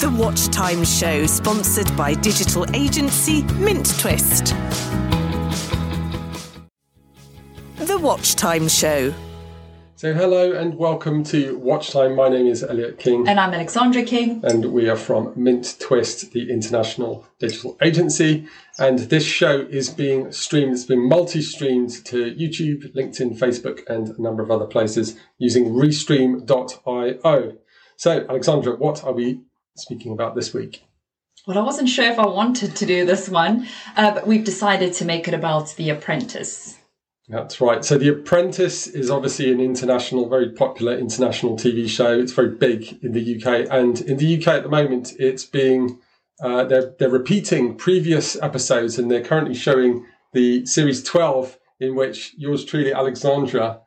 The Watch Time Show, sponsored by digital agency Mint Twist. The Watch Time Show. So, hello and welcome to Watch Time. My name is Elliot King. And I'm Alexandra King. And we are from Mint Twist, the international digital agency. And this show is being streamed, it's been multi streamed to YouTube, LinkedIn, Facebook, and a number of other places using restream.io. So, Alexandra, what are we speaking about this week? Well, I wasn't sure if I wanted to do this one, uh, but we've decided to make it about The Apprentice. That's right. So, The Apprentice is obviously an international, very popular international TV show. It's very big in the UK, and in the UK at the moment, it's being uh, they're they're repeating previous episodes, and they're currently showing the series twelve, in which yours truly, Alexandra,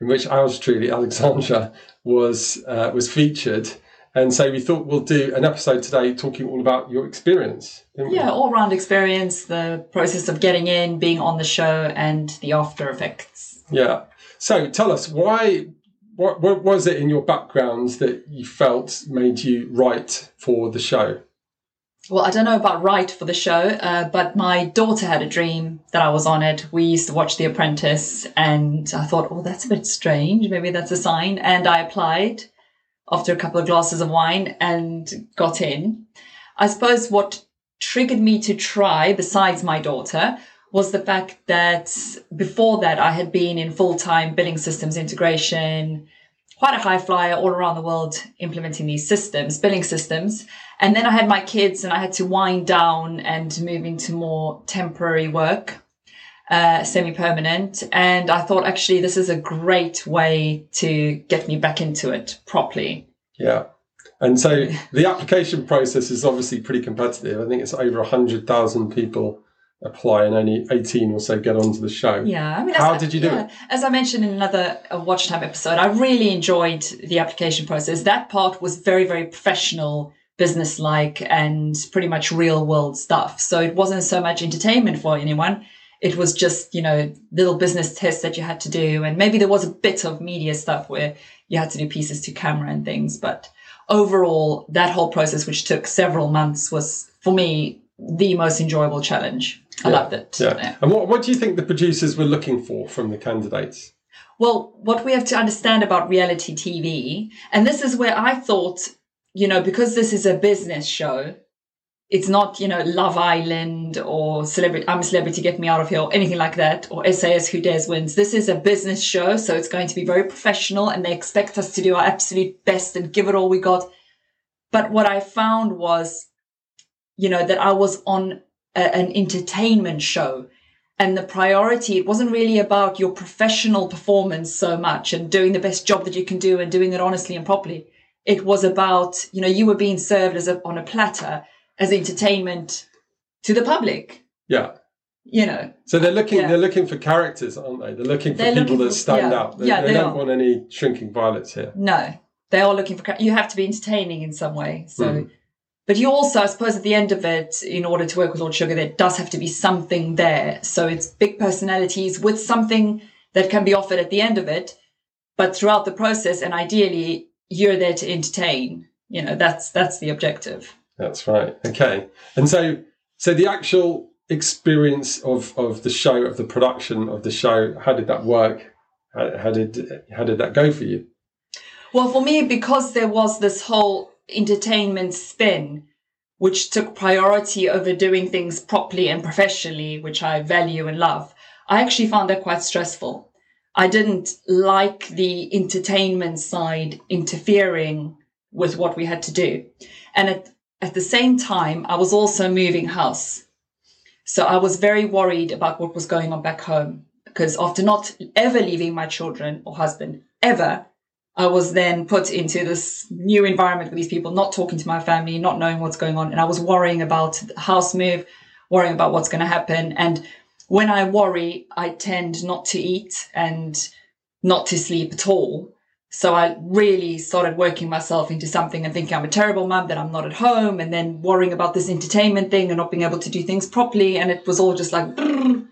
in which ours truly, Alexandra, was uh, was featured. And so we thought we'll do an episode today talking all about your experience. Yeah, all round experience, the process of getting in, being on the show, and the after effects. Yeah. So tell us why. What, what was it in your background that you felt made you right for the show? Well, I don't know about right for the show, uh, but my daughter had a dream that I was on it. We used to watch The Apprentice, and I thought, oh, that's a bit strange. Maybe that's a sign. And I applied after a couple of glasses of wine and got in. I suppose what triggered me to try, besides my daughter, was the fact that before that I had been in full time billing systems integration, quite a high flyer all around the world implementing these systems, billing systems. And then I had my kids and I had to wind down and move into more temporary work uh, semi-permanent. And i thought actually this is a great way to get me back into it properly. Yeah. And so the application process is obviously pretty competitive. I think it's over 100000 people apply and only 18 or so get onto the show. Yeah i mean how did you do yeah, it as i mentioned in another watch time episode i really enjoyed the application process. That part was very very professional business like and pretty much real world stuff. So it wasn't so much entertainment for anyone it was just, you know, little business tests that you had to do. And maybe there was a bit of media stuff where you had to do pieces to camera and things. But overall, that whole process, which took several months, was for me the most enjoyable challenge. I yeah. loved it. Yeah. yeah. And what, what do you think the producers were looking for from the candidates? Well, what we have to understand about reality TV, and this is where I thought, you know, because this is a business show, it's not, you know, Love Island or Celebrity, I'm a Celebrity, Get Me Out of Here or anything like that, or SAS Who Dares Wins. This is a business show, so it's going to be very professional and they expect us to do our absolute best and give it all we got. But what I found was, you know, that I was on a, an entertainment show and the priority, it wasn't really about your professional performance so much and doing the best job that you can do and doing it honestly and properly. It was about, you know, you were being served as a, on a platter as entertainment to the public. Yeah. You know. So they're looking yeah. they're looking for characters, aren't they? They're looking for they're people looking that stand yeah. out. They, yeah, they, they don't are. want any shrinking violets here. No. They are looking for you have to be entertaining in some way. So mm. but you also, I suppose, at the end of it, in order to work with Lord Sugar, there does have to be something there. So it's big personalities with something that can be offered at the end of it. But throughout the process, and ideally, you're there to entertain. You know, that's that's the objective. That's right. Okay. And so, so the actual experience of, of the show, of the production of the show, how did that work? How, how did how did that go for you? Well, for me, because there was this whole entertainment spin, which took priority over doing things properly and professionally, which I value and love, I actually found that quite stressful. I didn't like the entertainment side interfering with what we had to do. And at at the same time, I was also moving house. So I was very worried about what was going on back home because after not ever leaving my children or husband ever, I was then put into this new environment with these people, not talking to my family, not knowing what's going on. And I was worrying about the house move, worrying about what's going to happen. And when I worry, I tend not to eat and not to sleep at all. So I really started working myself into something and thinking I'm a terrible mum, that I'm not at home, and then worrying about this entertainment thing and not being able to do things properly. And it was all just like, mm.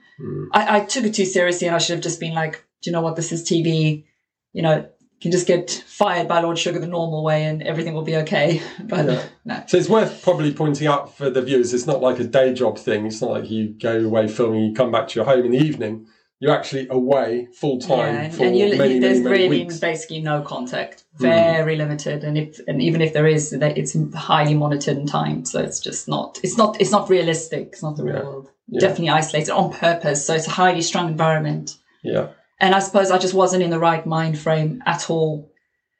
I, I took it too seriously and I should have just been like, do you know what? This is TV. You know, you can just get fired by Lord Sugar the normal way and everything will be okay. But Yeah. no. So it's worth probably pointing out for the viewers, it's not like a day job thing. It's not like you go away filming, you come back to your home in the evening. You're actually away full time Yeah, and, for and you, many, you, many, there's many really weeks. Hmm. basically no contact, very limited, and if and even if there is, it's highly monitored and timed, so it's just not it's not it's not realistic. It's not the real Yeah. world. Yeah. Definitely isolated on purpose, so it's a highly strung environment. Yeah. And I suppose I just wasn't in the right mind frame at all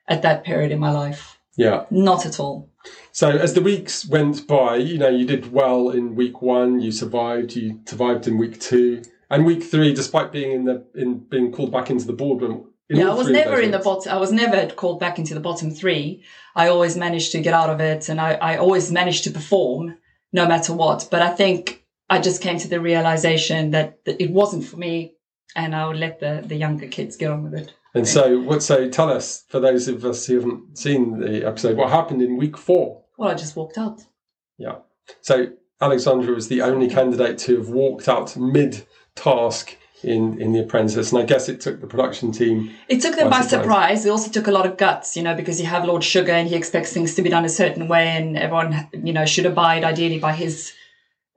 at that period in my life. Yeah. Not at all. So as the weeks went by, you know, you did well in week one, you survived, you survived in week two. And week three, despite being in the in being called back into the boardroom. yeah, I was never in the bottom. I was never called back into the bottom three. I always managed to get out of it, and I, I always managed to perform no matter what. But I think I just came to the realization that, that it wasn't for me, and I would let the, the younger kids get on with it. And so what so tell us, for those of us who haven't seen the episode, what happened in week four? Well, I just walked out. Yeah. So Alexandra was the only candidate to have walked out mid task in, in The Apprentice. And I guess it took the production team. It took them By surprise. surprise. It also took a lot of guts, you know, because you have Lord Sugar and he expects things to be done a certain way, and everyone, you know, should abide ideally by his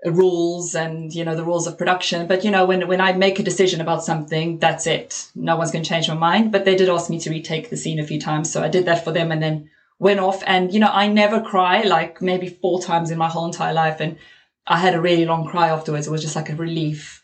rules and you know the rules of production. But you know, when when I make a decision about something, that's it. No one's going to change my mind. But they did ask me to retake the scene a few times, so I did that for them, and then went off. And you know, I never cry like maybe four times in my whole entire life, and I had a really long cry afterwards. It was just like a relief.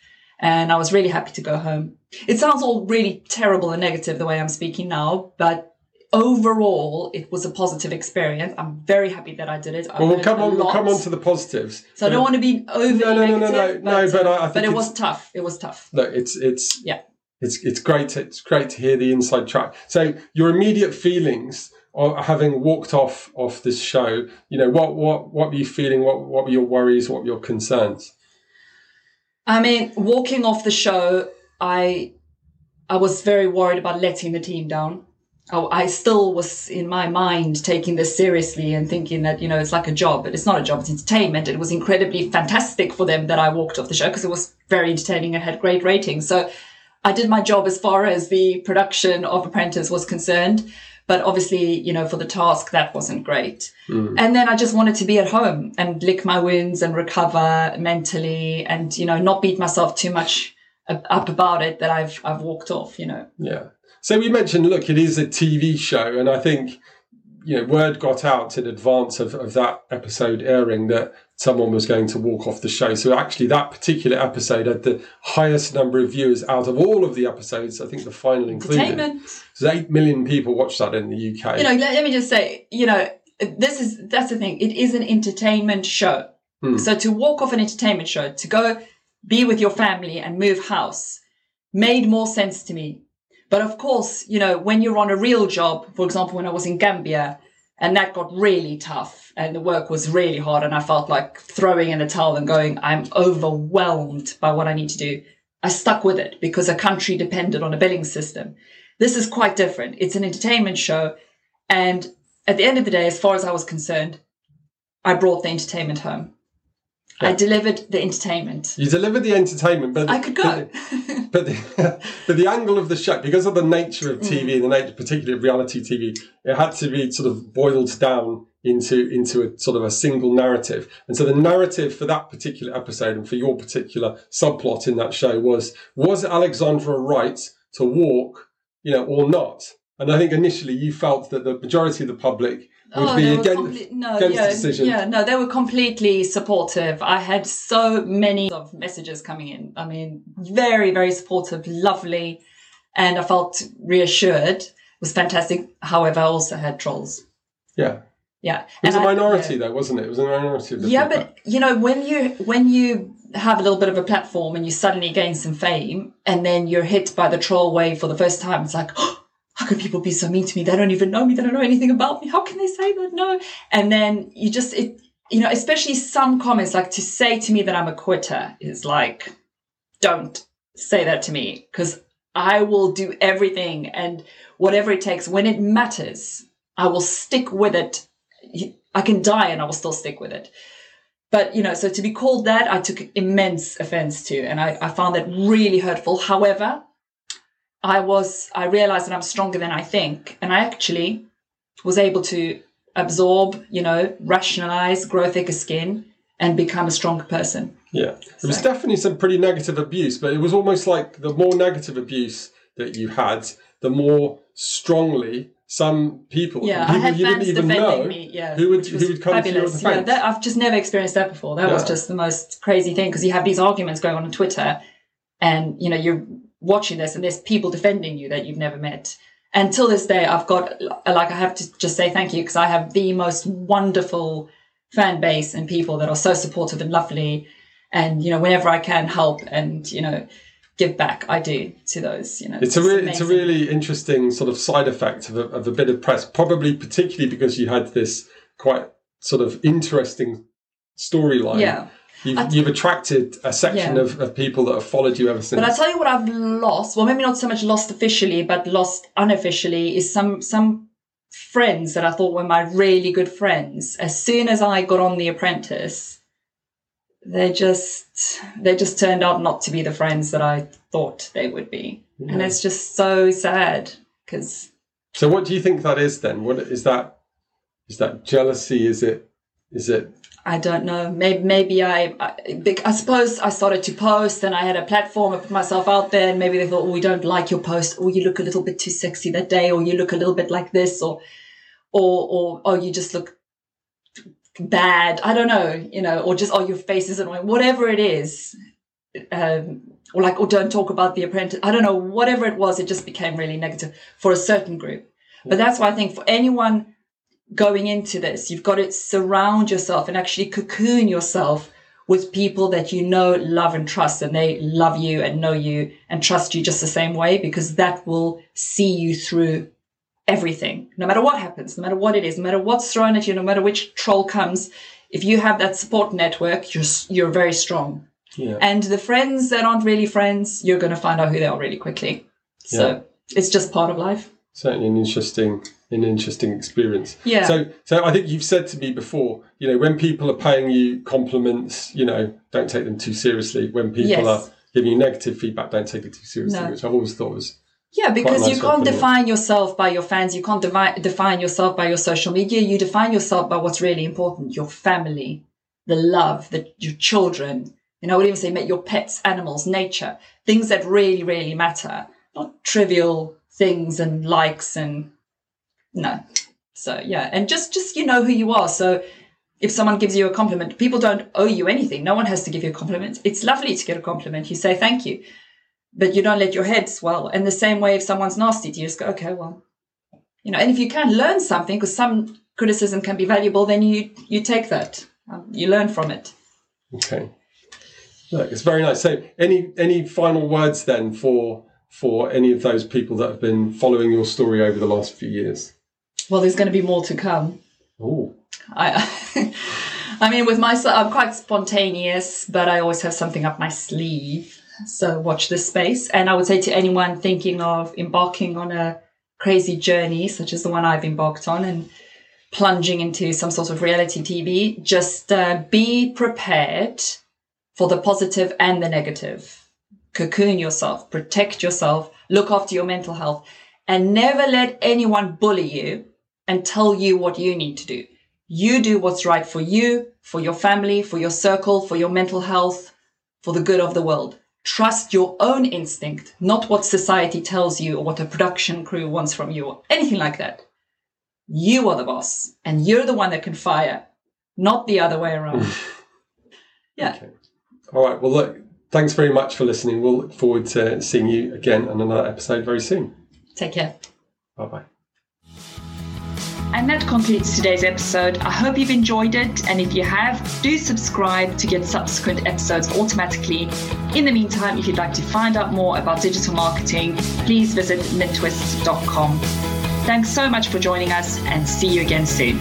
And I was really happy to go home. It sounds all really terrible and negative the way I'm speaking now, but overall, it was a positive experience. I'm very happy that I did it. I Well, we'll come on. We'll come on to the positives. So I don't want to be overly No, no, no, no, no, no, but I- I but it was tough. It was tough. No, it's it's Yeah. it's it's great. It's great to hear the inside track. So your immediate feelings of having walked off off this show. You know what what what were you feeling? What what were your worries? What were your concerns? I mean, walking off the show, I I was very worried about letting the team down. I, I still was in my mind taking this seriously and thinking that you know it's like a job, but it's not a job; it's entertainment. It was incredibly fantastic for them that I walked off the show because it was very entertaining and had great ratings. So I did my job as far as the production of Apprentice was concerned. But obviously, you know, for the task, that wasn't great. Hmm. And then I just wanted to be at home and lick my wounds and recover mentally and, you know, not beat myself too much up about it that I've, I've walked off, you know. Yeah. So we mentioned, look, it is a TV show, and I think you know word got out in advance of, of that episode airing that someone was going to walk off the show. So actually, that particular episode had the highest number of viewers out of all of the episodes. I think the final included. So eight million people watched that in the UK. You know, let, let me just say, you know, this is, that's the thing. It is an entertainment show. Hmm. So to walk off an entertainment show, to go be with your family and move house made more sense to me. But of course, you know, when you're on a real job, for example, when I was in Gambia and that got really tough and the work was really hard and I felt like throwing in the towel and going, I'm overwhelmed by what I need to do. I stuck with it because a country depended on a billing system. This is quite different. It's an entertainment show. And at the end of the day, as far as I was concerned, I brought the entertainment home. I delivered the entertainment. you delivered the entertainment, but I could go. But the, but the angle of the show, because of the nature of TV Mm. and the nature, particularly of reality TV, it had to be sort of boiled down into into a sort of a single narrative. And so the narrative for that particular episode and for your particular subplot in that show was was Alexandra right to walk, you know, or not? And I think initially you felt that the majority of the public would oh, be were against, no, against yeah, decision. Yeah, no, they were completely supportive. I had so many of messages coming in. I mean, very, very supportive, lovely, and I felt reassured. It was fantastic. However, I also had trolls. Yeah. Yeah, It was And a I- minority yeah. though, wasn't it? It was a minority yeah feedback. but you know when you when you have a little bit of a platform and you suddenly gain some fame and then you're hit by the troll wave for the first time it's like oh, how can people be so mean to me? They don't even know me. They don't know anything about me. How can they say that? No. And then you just it you know especially some comments like to say to me that i'm a quitter is like don't say that to me because i will do everything and whatever it takes when it matters i will stick with it. I can die and I will still stick with it. But, you know, so to be called that, I took immense offense to, and I, I found that really hurtful. However, I was, I realized that I'm stronger than I think. And I actually was able to absorb, you know, rationalize, grow thicker skin, and become a stronger person. Yeah. It was definitely some pretty negative abuse, but it was almost like the more negative abuse that you had, the more strongly some people, Yeah, people I had you fans didn't even defending know, me. Yeah, who would who would come fabulous. to your Yeah, defense. that, I've just never experienced that before. That was just the most crazy thing because you have these arguments going on on Twitter, and you know you're watching this, and there's people defending you that you've never met. And till this day, I've got like I have to just say thank you because I have the most wonderful fan base and people that are so supportive and lovely. And you know, whenever I can help and you know give back, I do to those. You know, It's a really, it's a really interesting sort of side effect of a, of a bit of press, probably particularly because you had this quite sort of interesting storyline. yeah. You've, you've attracted a section Yeah. of, of people that have followed you ever since. But I tell you what I've lost. Well, maybe not so much lost officially, but lost unofficially is some some friends that I thought were my really good friends. As soon as I got on The Apprentice, they just they just turned out not to be the friends that I thought they would be, and it's just so sad because so what do you think that is then? What is that? Is that jealousy? Is it? Is it? I don't know. Maybe maybe I, I I suppose I started to post and I had a platform. I put myself out there, and maybe they thought, "Oh, we don't like your post, or you look a little bit too sexy that day, or you look a little bit like this, or or or oh, you just look bad." I don't know, you know, or just oh, your face is annoying. Whatever it is, um, or like, or don't talk about the apprentice. I don't know. Whatever it was, it just became really negative for a certain group. But that's why I think for anyone going into this, you've got to surround yourself and actually cocoon yourself with people that you know, love, and trust, and they love you and know you and trust you just the same way because that will see you through everything, no matter what happens, no matter what it is, no matter what's thrown at you, no matter which troll comes. If you have that support network, you're you're very strong. Yeah. And the friends that aren't really friends, you're going to find out who they are really quickly. So it's just part of life. certainly an interesting an interesting experience Yeah. so so i think you've said to me before you know when people are paying you compliments you know don't take them too seriously when people Yes. are giving you negative feedback don't take it too seriously No. which i've always thought was Yeah, because nice you can't define yourself by your fans. You can't devi- define yourself by your social media. You define yourself by what's really important your family, the love, the, your children. You know, I would even say met your pets, animals, nature, things that really, really matter, not trivial things and likes and no. So, yeah. And just, just, you know who you are. So, if someone gives you a compliment, people don't owe you anything. No one has to give you a compliment. It's lovely to get a compliment. You say thank you but you don't let your head swell. And the same way, if someone's nasty you, just go, okay, well, you know. And if you can learn something, because some criticism can be valuable, then you you take that, um, you learn from it. okay Look, it's very nice so any any final words then for for any of those people that have been following your story over the last few years Well, there's going to be more to come. oh I, I mean, with myself, I'm quite spontaneous, but I always have something up my sleeve. So watch this space. And I would say to anyone thinking of embarking on a crazy journey, such as the one I've embarked on, and plunging into some sort of reality TV, just uh, be prepared for the positive and the negative. Cocoon yourself, protect yourself, look after your mental health, and never let anyone bully you and tell you what you need to do. You do what's right for you, for your family, for your circle, for your mental health, for the good of the world. Trust your own instinct, not what society tells you or what a production crew wants from you or anything like that. You are the boss and you're the one that can fire, not the other way around. yeah. Okay. All right. Well, look, thanks very much for listening. We'll look forward to seeing you again on another episode very soon. Take care. Bye bye. And that concludes today's episode. I hope you've enjoyed it. And if you have, do subscribe to get subsequent episodes automatically. In the meantime, if you'd like to find out more about digital marketing, please visit minttwist.com. Thanks so much for joining us and see you again soon.